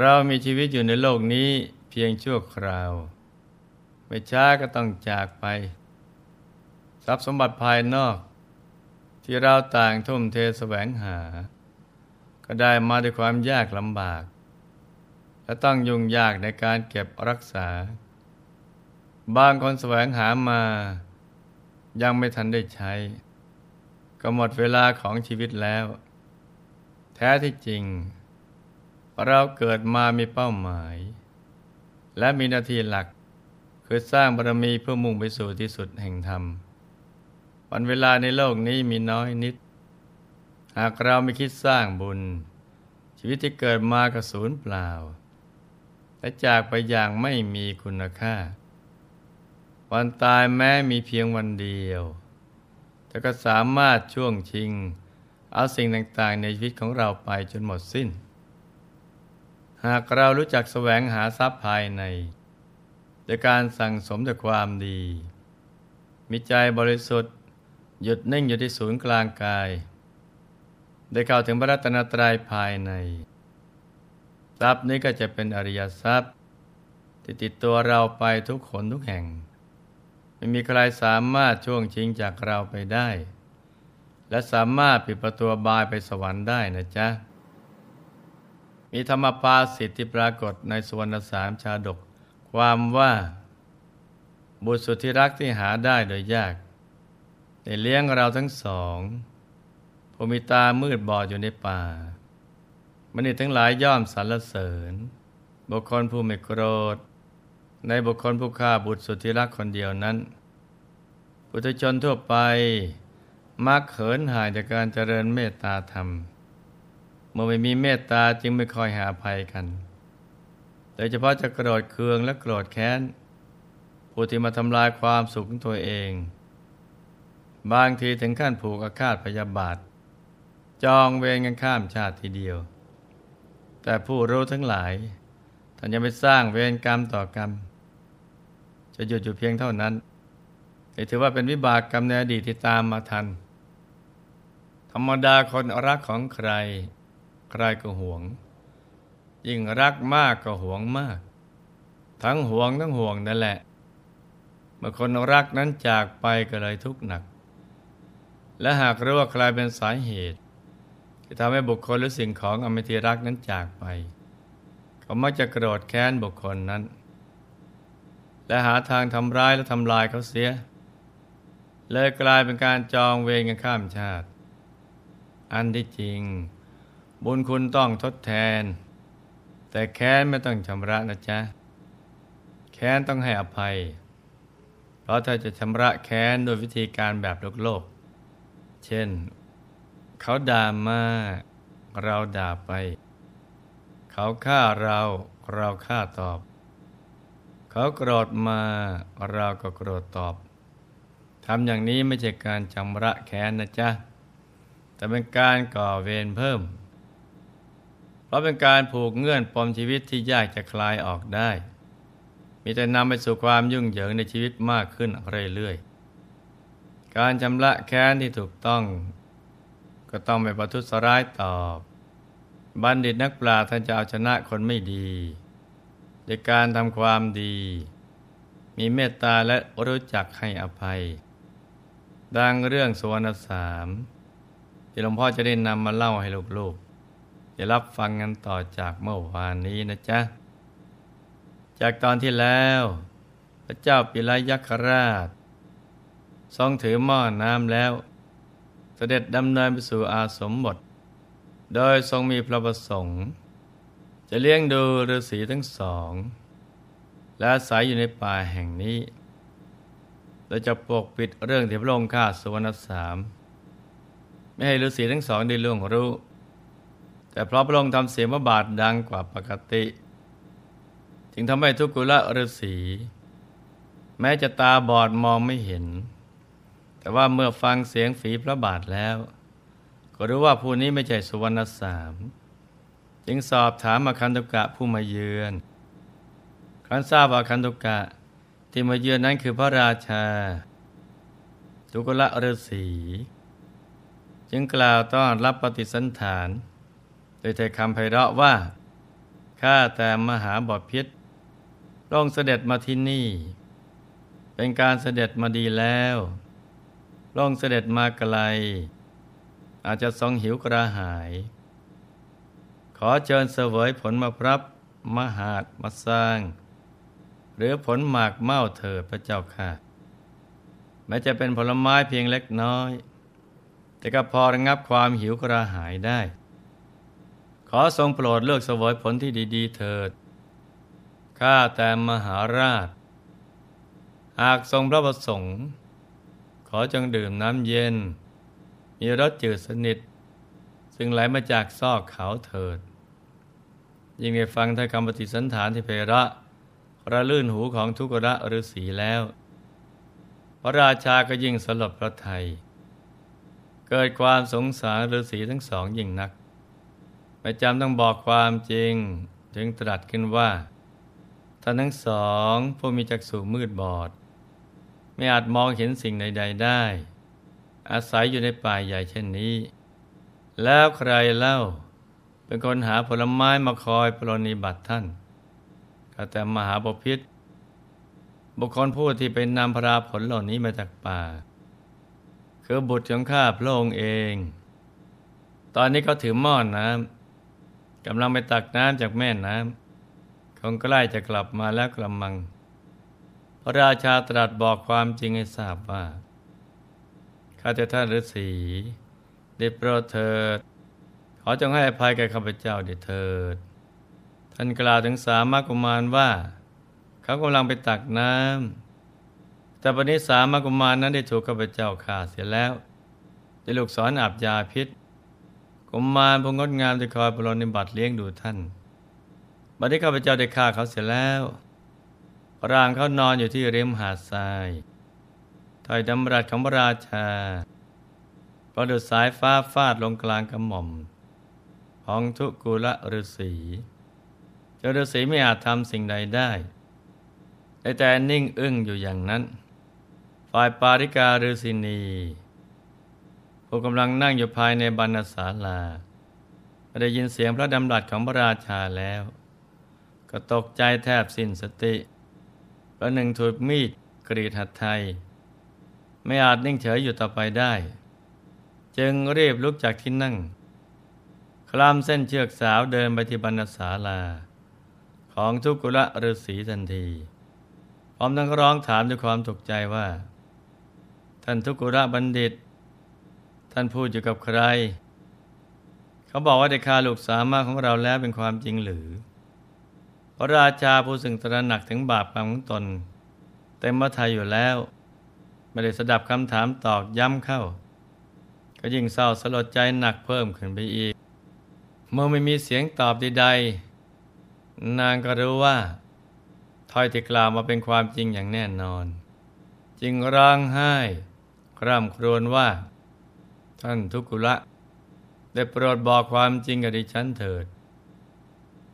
เรามีชีวิตอยู่ในโลกนี้เพียงชั่วคราว ไม่ช้าก็ต้องจากไป ทรัพย์สมบัติภายนอก ที่เราต่างทุ่มเทแสวงหา ก็ได้มาด้วยความยากลำบาก และต้องยุ่งยากในการเก็บรักษา บางคนแสวงหามา ยังไม่ทันได้ใช้ ก็หมดเวลาของชีวิตแล้ว แท้ที่จริง เราเกิดมามีเป้าหมาย และมีหน้าที่หลัก คือสร้างบารมีเพื่อมุ่งไปสู่ที่สุดแห่งธรรม วันเวลาในโลกนี้มีน้อยนิด หากเราไม่คิดสร้างบุญ ชีวิตที่เกิดมาก็สูญเปล่า และจากไปอย่างไม่มีคุณค่า วันตายแม้มีเพียงวันเดียว แต่ก็สามารถช่วงชิง เอาสิ่งต่างๆในชีวิตของเราไปจนหมดสิ้น หากเรารู้จักแสวงหาทรัพย์ภายในโดยการสั่งสมแต่ความดี มีใจบริสุทธิ์ หยุดนิ่งอยู่ที่ศูนย์กลางกาย ได้เข้าถึงพระรัตนตรัยภายใน ทรัพย์นี้ก็จะเป็นอริยทรัพย์ที่ติดตัวเราไปทุกคนทุกแห่ง ไม่มีใครสามารถช่วงชิงจากเราไปได้ และสามารถปิดประตูบายไปสวรรค์ได้นะจ๊ะ มีธรรมปาสิทธิปรากฏในสวรรณสามชาดก ความว่า บุตรสุดที่รักที่หาได้โดยยากได้เลี้ยงเราทั้งสองผู้มีตามืดบอดอยู่ในป่ามันนี่ทั้งหลายย่อมสรรเสริญ บุคคลผู้ไม่โกรธ ในบุคคลผู้ฆ่าบุตรสุดที่รักคนเดียวนั้น ปุถุชนทั่วไปมักเขินหายจากการเจริญเมตตาธรรม เมื่อไม่มีเมตตาจึงไม่คอยหาภัยกัน โดยเฉพาะจะโกรธเคืองและโกรธแค้น ผู้ที่มาทำลายความสุขของตัวเอง บางทีถึงขั้นผูกอาฆาตพยาบาท จองเวรกันข้ามชาติทีเดียว แต่ผู้รู้ทั้งหลายท่านยังไปสร้างเวรกรรมต่อกรรม จะหยุดอยู่เพียงเท่านั้นแต่ถือว่าเป็นวิบากกรรมในอดีตที่ตามมาทัน ธรรมดาคนรักของใคร ใครก็ห่วง ยิ่งรักมากก็ห่วงมาก ทั้งห่วงทั้งห่วงนั่นแหละ เมื่อคนรักนั้นจากไปก็เลยทุกข์หนัก และหากรู้ว่าใครเป็นสาเหตุ ที่ทำให้บุคคลหรือสิ่งของอมตะรักนั้นจากไป เขามักจะโกรธแค้นบุคคลนั้น และหาทางทำร้ายและทำลายเขาเสียเลยกลายเป็นการจองเวรกันข้ามชาติ อันที่จริง บุญคุณต้องทดแทน แต่แค้นไม่ต้องชำระนะจ๊ะ แค้นต้องให้อภัย เพราะถ้าจะชำระแค้นโดยวิธีการแบบโลกโลก เช่น เขาด่ามาเราด่าไป เขาฆ่าเราเราฆ่าตอบ เขาโกรธมาเราก็โกรธตอบทำอย่างนี้ไม่ใช่การชำระแค้นนะจ๊ะ แต่เป็นการก่อเวรเพิ่ม ราะเป็นการผูกเงื่อนปมชีวิตที่ยากจะคลายออกได้ มีแต่นำไปสู่ความยุ่งเหยิงในชีวิตมากขึ้นเรื่อยๆ การชำระแค้นที่ถูกต้อง ก็ต้องไม่ประทุษร้ายตอบ บัณฑิตนักปราชญ์ท่านจะเอาชนะคนไม่ดีโดยการทำความดี มีเมตตาและรู้จักให้อภัย ดังเรื่องสวรรณสามที่หลวงพ่อจะได้นำมาเล่าให้ลูกๆ จะรับฟังกันต่อจากเมื่อวานนี้นะจ๊ะ จากตอนที่แล้ว พระเจ้าปิลายักษราช ทรงถือหม้อน้ำแล้ว เสด็จดำเนินไปสู่อาสมบท โดยทรงมีพระประสงค์ จะเลี้ยงดูฤาษีทั้งสอง และอาศัยอยู่ในป่าแห่งนี้เราจะปกปิดเรื่องที่พระองค์ฆ่าสุวรรณสาม ไม่ให้ฤาษีทั้งสองได้ล่วงรู้ แต่เพราะพระองค์ทำเสียงพระบาทดังกว่าปกติ จึงทำให้ทุกุละฤาษีแม้จะตาบอดมองไม่เห็น แต่ว่าเมื่อฟังเสียงฝีพระบาทแล้ว ก็รู้ว่าผู้นี้ไม่ใช่สุวรรณสาม จึงสอบถามอาคันตุกะผู้มาเยือน ครั้นทราบว่าอาคันตุกะที่มาเยือนนั้นคือพระราชา ทุกละฤาษีจึงกล่าวต้อนรับปฏิสันฐาน โดยแต่คำไพเราะว่าข้าแต่มหาบอพิษลงเสด็จมาที่นี่ เป็นการเสด็จมาดีแล้วลงเสด็จมาไกล อาจจะทรงหิวกระหาย ขอเชิญเสวยผลมาพรับมหาดมาสร้าง หรือผลหมากเม่าเถิดพระเจ้าค่ะ แม้จะเป็นผลไม้เพียงเล็กน้อย แต่ก็พอระงับความหิวกระหายได้ ขอทรงโปรดเลือกสวยผลที่ดีๆเถิด ข้าแต่มหาราช หากทรงพระประสงค์ ขอจงดื่มน้ำเย็น มีรสจืดสนิท ซึ่งไหลมาจากซอกเขาเถิด ยิ่งได้ฟังถ้อยคำปฏิสันฐานที่เพระระลื่นหูของทุกระฤาษีแล้ว พระราชาก็ยิ่งสลดพระไทย เกิดความสงสารฤาษีทั้งสองยิ่งนัก ไม่จำต้องบอกความจริงจึงตรัสขึ้นว่าท่านทั้งสองผู้มีจักษุมืดบอด ไม่อาจมองเห็นสิ่งใด ๆ ได้ อาศัยอยู่ในป่าใหญ่เช่นนี้ แล้วใครเล่า เป็นคนหาผลไม้มาคอยปรนิบัติท่านก็แต่มหาบพิษบุคคลผู้ที่เป็นนำพราผลเหล่านี้มาจากป่า คือบุตรของข้าพระองค์เอง ตอนนี้เขาถือหม้อนน้ำ กำลังไปตักน้ำจากแม่น้ำคงใกล้จะกลับมาแล้วกระมัง พระราชาตรัสบอกความจริงให้ทราบว่า ข้าแต่ท่านฤาษีได้โปรดเถิด ขอจงให้อภัยแก่ข้าพเจ้าเถิดเถิด ท่านกล่าวถึงสามกุมารว่า เขากำลังไปตักน้ำแต่ปัจจุสามกุมารนั้นได้ถูกข้าพเจ้าฆ่าเสียแล้วได้ลูกศรอาบยาพิษ กุมารผู้งดงามจะคอยปรนิบัติเลี้ยงดูท่านบัดนี้ข้าพเจ้าได้ฆ่าเขาเสียแล้วร่างเขานอนอยู่ที่ริมหาดทรายถอยดำรัสของพระราชาประดุษสายฟ้าฟาดลงกลางกระหม่อม ของทุกุละฤาษีเจ้าฤาษีไม่อาจทำสิ่งใดได้ได้แต่นิ่งอึ้งอยู่อย่างนั้น ฝ่ายปาริกาฤาษีนี ผู้กำลังนั่งอยู่ภายในบรรณศาลาได้ยินเสียงพระดำรัสของพระราชาแล้ว ก็ตกใจแทบสิ้นสติประหนึ่งถูกมีดกรีดหัดไทย ไม่อาจนิ่งเฉยอยู่ต่อไปได้ จึงรีบลุกจากที่นั่ง คลำเส้นเชือกสาวเดินไปที่บรรณศาลา ของทุกุละฤาษีทันทีพร้อมทั้งร้องถามด้วยความตกใจว่า ท่านทุกุระบัณฑิต ท่านพูดอยู่กับใคร เขาบอกว่าได้ฆ่าลูกสามารถของเราแล้วเป็นความจริงหรือ พระราชาผู้สึงตระหนักถึงบาปกรรมของตน เต็มพระทัยอยู่แล้ว ไม่ได้สดับคำถามตอกย้ำเข้า ก็ยิ่งเศร้าสลดใจหนักเพิ่มขึ้นไปอีก เมื่อไม่มีเสียงตอบใดๆ นางก็รู้ว่าถ้อยที่กล่าวมาเป็นความจริงอย่างแน่นอน จึงร้องไห้คร่ำครวญว่า ท่านทุกุละได้โปรดบอกความจริงกับดิฉันเถิด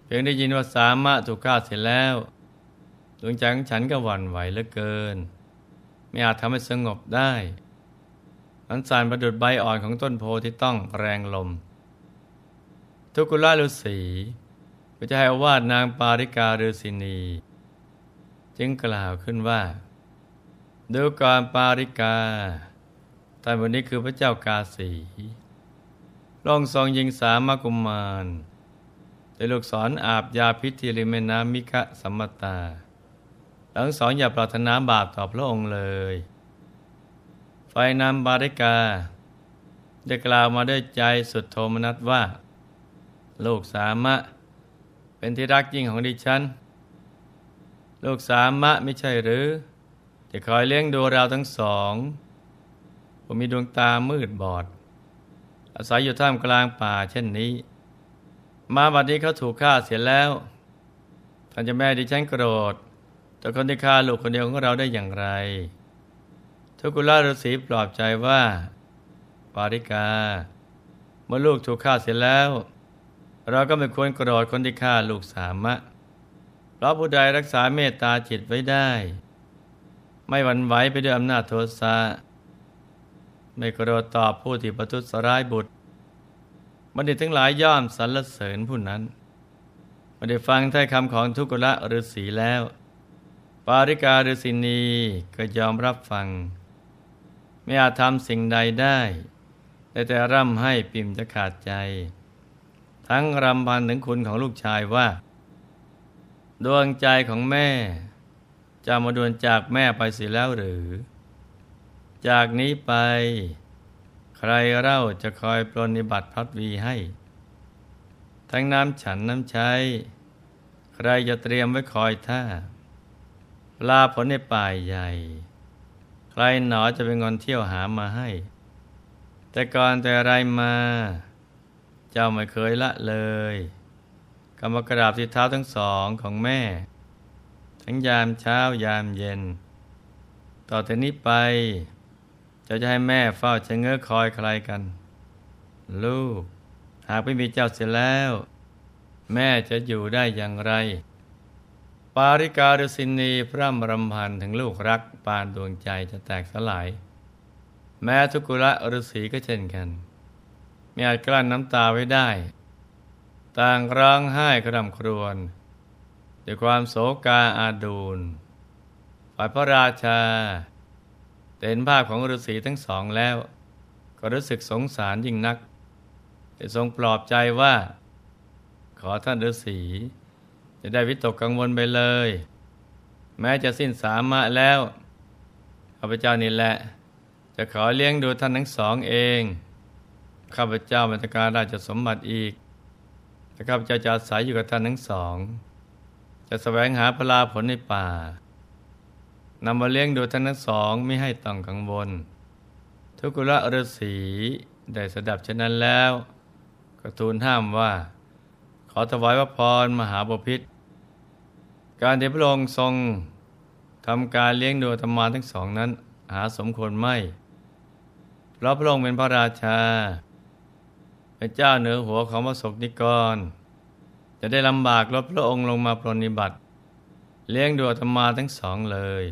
เพียงได้ยินว่าสามารถถูกฆ่าเสร็จแล้วดวงใจของฉันก็หวั่นไหวเหลือเกิน ไม่อาจทำให้สงบได้มันสารประดุดใบอ่อนของต้นโพที่ต้องแรงลม ทุกุลาฤาษีก็จะให้อวาดนางปาริกาฤาษีนี จึงกล่าวขึ้นว่า ดูการปาริกา ท่านวันนี้คือพระเจ้ากาสีลองทรงยิงสามกุมารได้ลูกศรออาบยาพิษที่ริมแม่น้ำมิคะสัมมตาทั้งสองอย่าปรารถนาบาปต่อพระองค์เลย ไฟนำบาริกา ได้กล่าวมาด้วยใจสุดโทมนัสว่า ลูกสามะ เป็นที่รักยิ่งของดิฉัน ลูกสามะไม่ใช่หรือจะคอยเลี้ยงดูเราทั้งสอง ผมมีดวงตามืดบอด อาศัยอยู่ท่ามกลางป่าเช่นนี้ มาบัดนี้เขาถูกฆ่าเสียแล้วท่านจะแม่ดิฉันโกรธแต่คนที่ฆ่าลูกคนเดียวของเราได้อย่างไร ทุกุลาฤาษีปลอบใจว่า ปาริกา เมื่อลูกถูกฆ่าเสียแล้ว เราก็ไม่ควรโกรธคนที่ฆ่าลูกสามะเพราะผู้ใดรักษาเมตตาจิตไว้ได้ ไม่หวั่นไหวไปด้วยอำนาจโทสะ ไม่โกรธตอบผู้ที่ประทุษร้ายบุตรบัณฑิตทั้งหลายย่อมสรรเสริญผู้นั้นมาได้ฟังท้ายคำของทุกละฤาษีแล้ว ปาริกาฤาษีนีก็ยอมรับฟัง ไม่อาจทำสิ่งใดได้แต่แต่ร่ำให้ปิ่มจะขาดใจ ทั้งรำพันถึงคุณของลูกชายว่า ดวงใจของแม่จะมาดวนจากแม่ไปเสียแล้วหรือ จากนี้ไป ใครเล่าจะคอยปรนิบัติพัดวีให้ ทั้งน้ำฉันน้ำใช้ ใครจะเตรียมไว้คอยท่าลาผลในป่ายใหญ่ ใครหนอจะเป็นงอนเที่ยวหามาให้ แต่ก่อนแต่ไรมา เจ้าไม่เคยละเลยกำมกราบที่เท้าทั้งสองของแม่ ทั้งยามเช้ายามเย็น ต่อแต่นี้ไป จะจะให้แม่เฝ้าชะเง้อคอยใครกัน ลูก หากไม่มีเจ้าเสียแล้ว แม่จะอยู่ได้อย่างไร ปาริกาฤษินีพร่ำรำพันถึงลูกรักปานดวงใจจะแตกสลาย แม้ทุกุระฤษีก็เช่นกันไม่อาจกลั้นน้ำตาไว้ได้ ต่างร้องไห้กระดำครวญด้วยความโศกาอาดูลฝ่ายพระราชา เห็นภาพของฤาษีทั้งสองแล้ว ก็รู้สึกสงสารยิ่งนัก แต่ทรงปลอบใจว่า ขอท่านฤาษีจะได้วิตกกังวลไปเลย แม้จะสิ้นสามะแล้วข้าพเจ้านี่แหละ จะขอเลี้ยงดูท่านทั้งสองเองข้าพเจ้าบรรการราชสมบัติอีกแต่ข้าพเจ้าจะอาศัยอยู่กับท่านทั้งสอง จะแสวงหาพลาผลในป่า นำมาเลี้ยงดูท่านทั้งสองไม่ให้ต้องกังวล ทุกุละฤาษีได้สดับฉะนั้นแล้ว ก็ทูลห้ามว่า ขอถวายพระพรมหาบพิษการที่พระองค์ทรงทำการเลี้ยงดูธรรมาทั้งสองนั้น หาสมควรไม่เพราะพระองค์เป็นพระราชาเป็นเจ้าเหนือหัวของพระศกนิกร จะได้ลำบากลดพระองค์ลงมาปรนิบัติ เลี้ยงดูธรรมาทั้งสองเลย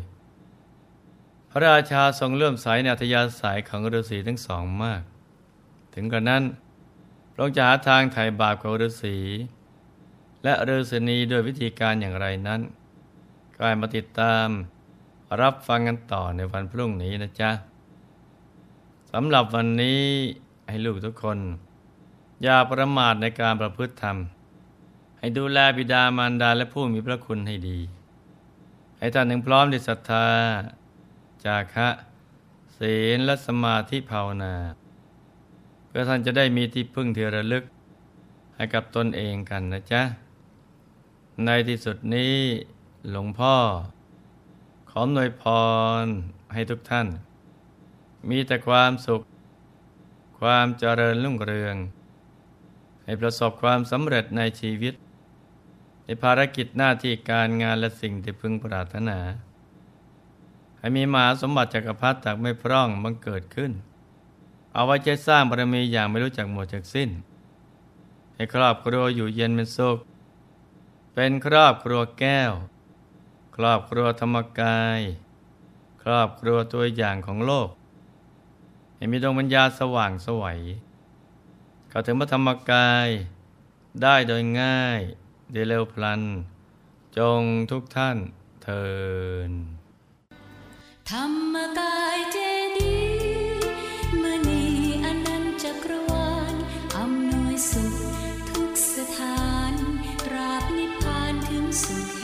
ระราชาทรงเลื่อมใสในอัธยาศัยของฤาษีทั้งสองมาก ถึงกระนั้นพระองค์จะหาทางไถ่บาปของฤาษีและฤาษีนีด้วยวิธีการอย่างไรนั้นก็ให้มาติดตามรับฟังกันต่อในวันพรุ่งนี้นะจ๊ะสำหรับวันนี้ให้ลูกทุกคน อย่าประมาทในการประพฤติธรรม ให้ดูแลบิดามารดาและผู้มีพระคุณให้ดี ให้ท่านถึงพร้อมด้วยศรัทธา จาคะศีลและสมาธิภาวนา เพื่อท่านจะได้มีที่พึ่งที่ระลึก ให้กับตนเองกันนะจ๊ะ ในที่สุดนี้หลวงพ่อ ขอหน่วยพรให้ทุกท่าน มีแต่ความสุข ความเจริญรุ่งเรือง ให้ประสบความสำเร็จในชีวิต ในภารกิจหน้าที่การงานและสิ่งที่พึงปรารถนา ให้มีมหาสมบัติจักรพรรดิจากไม่พร่องบังเกิดขึ้น เอาไว้ใจสร้างบารมีอย่างไม่รู้จักหมดจากสิ้น ให้ครอบครัวอยู่เย็นเป็นสุข เป็นครอบครัวแก้ว ครอบครัวธรรมกาย ครอบครัวตัวอย่างของโลก ให้มีดวงปัญญาสว่างสวัยเข้าถึงพระธรรมกาย ได้โดยง่ายได้เร็วพลัน จงทุกท่านเทิน ธรรมกายเจดีมณีอนันจักรวาลอำนวยสุขทุกสถานตราบนิพพานถึงสุข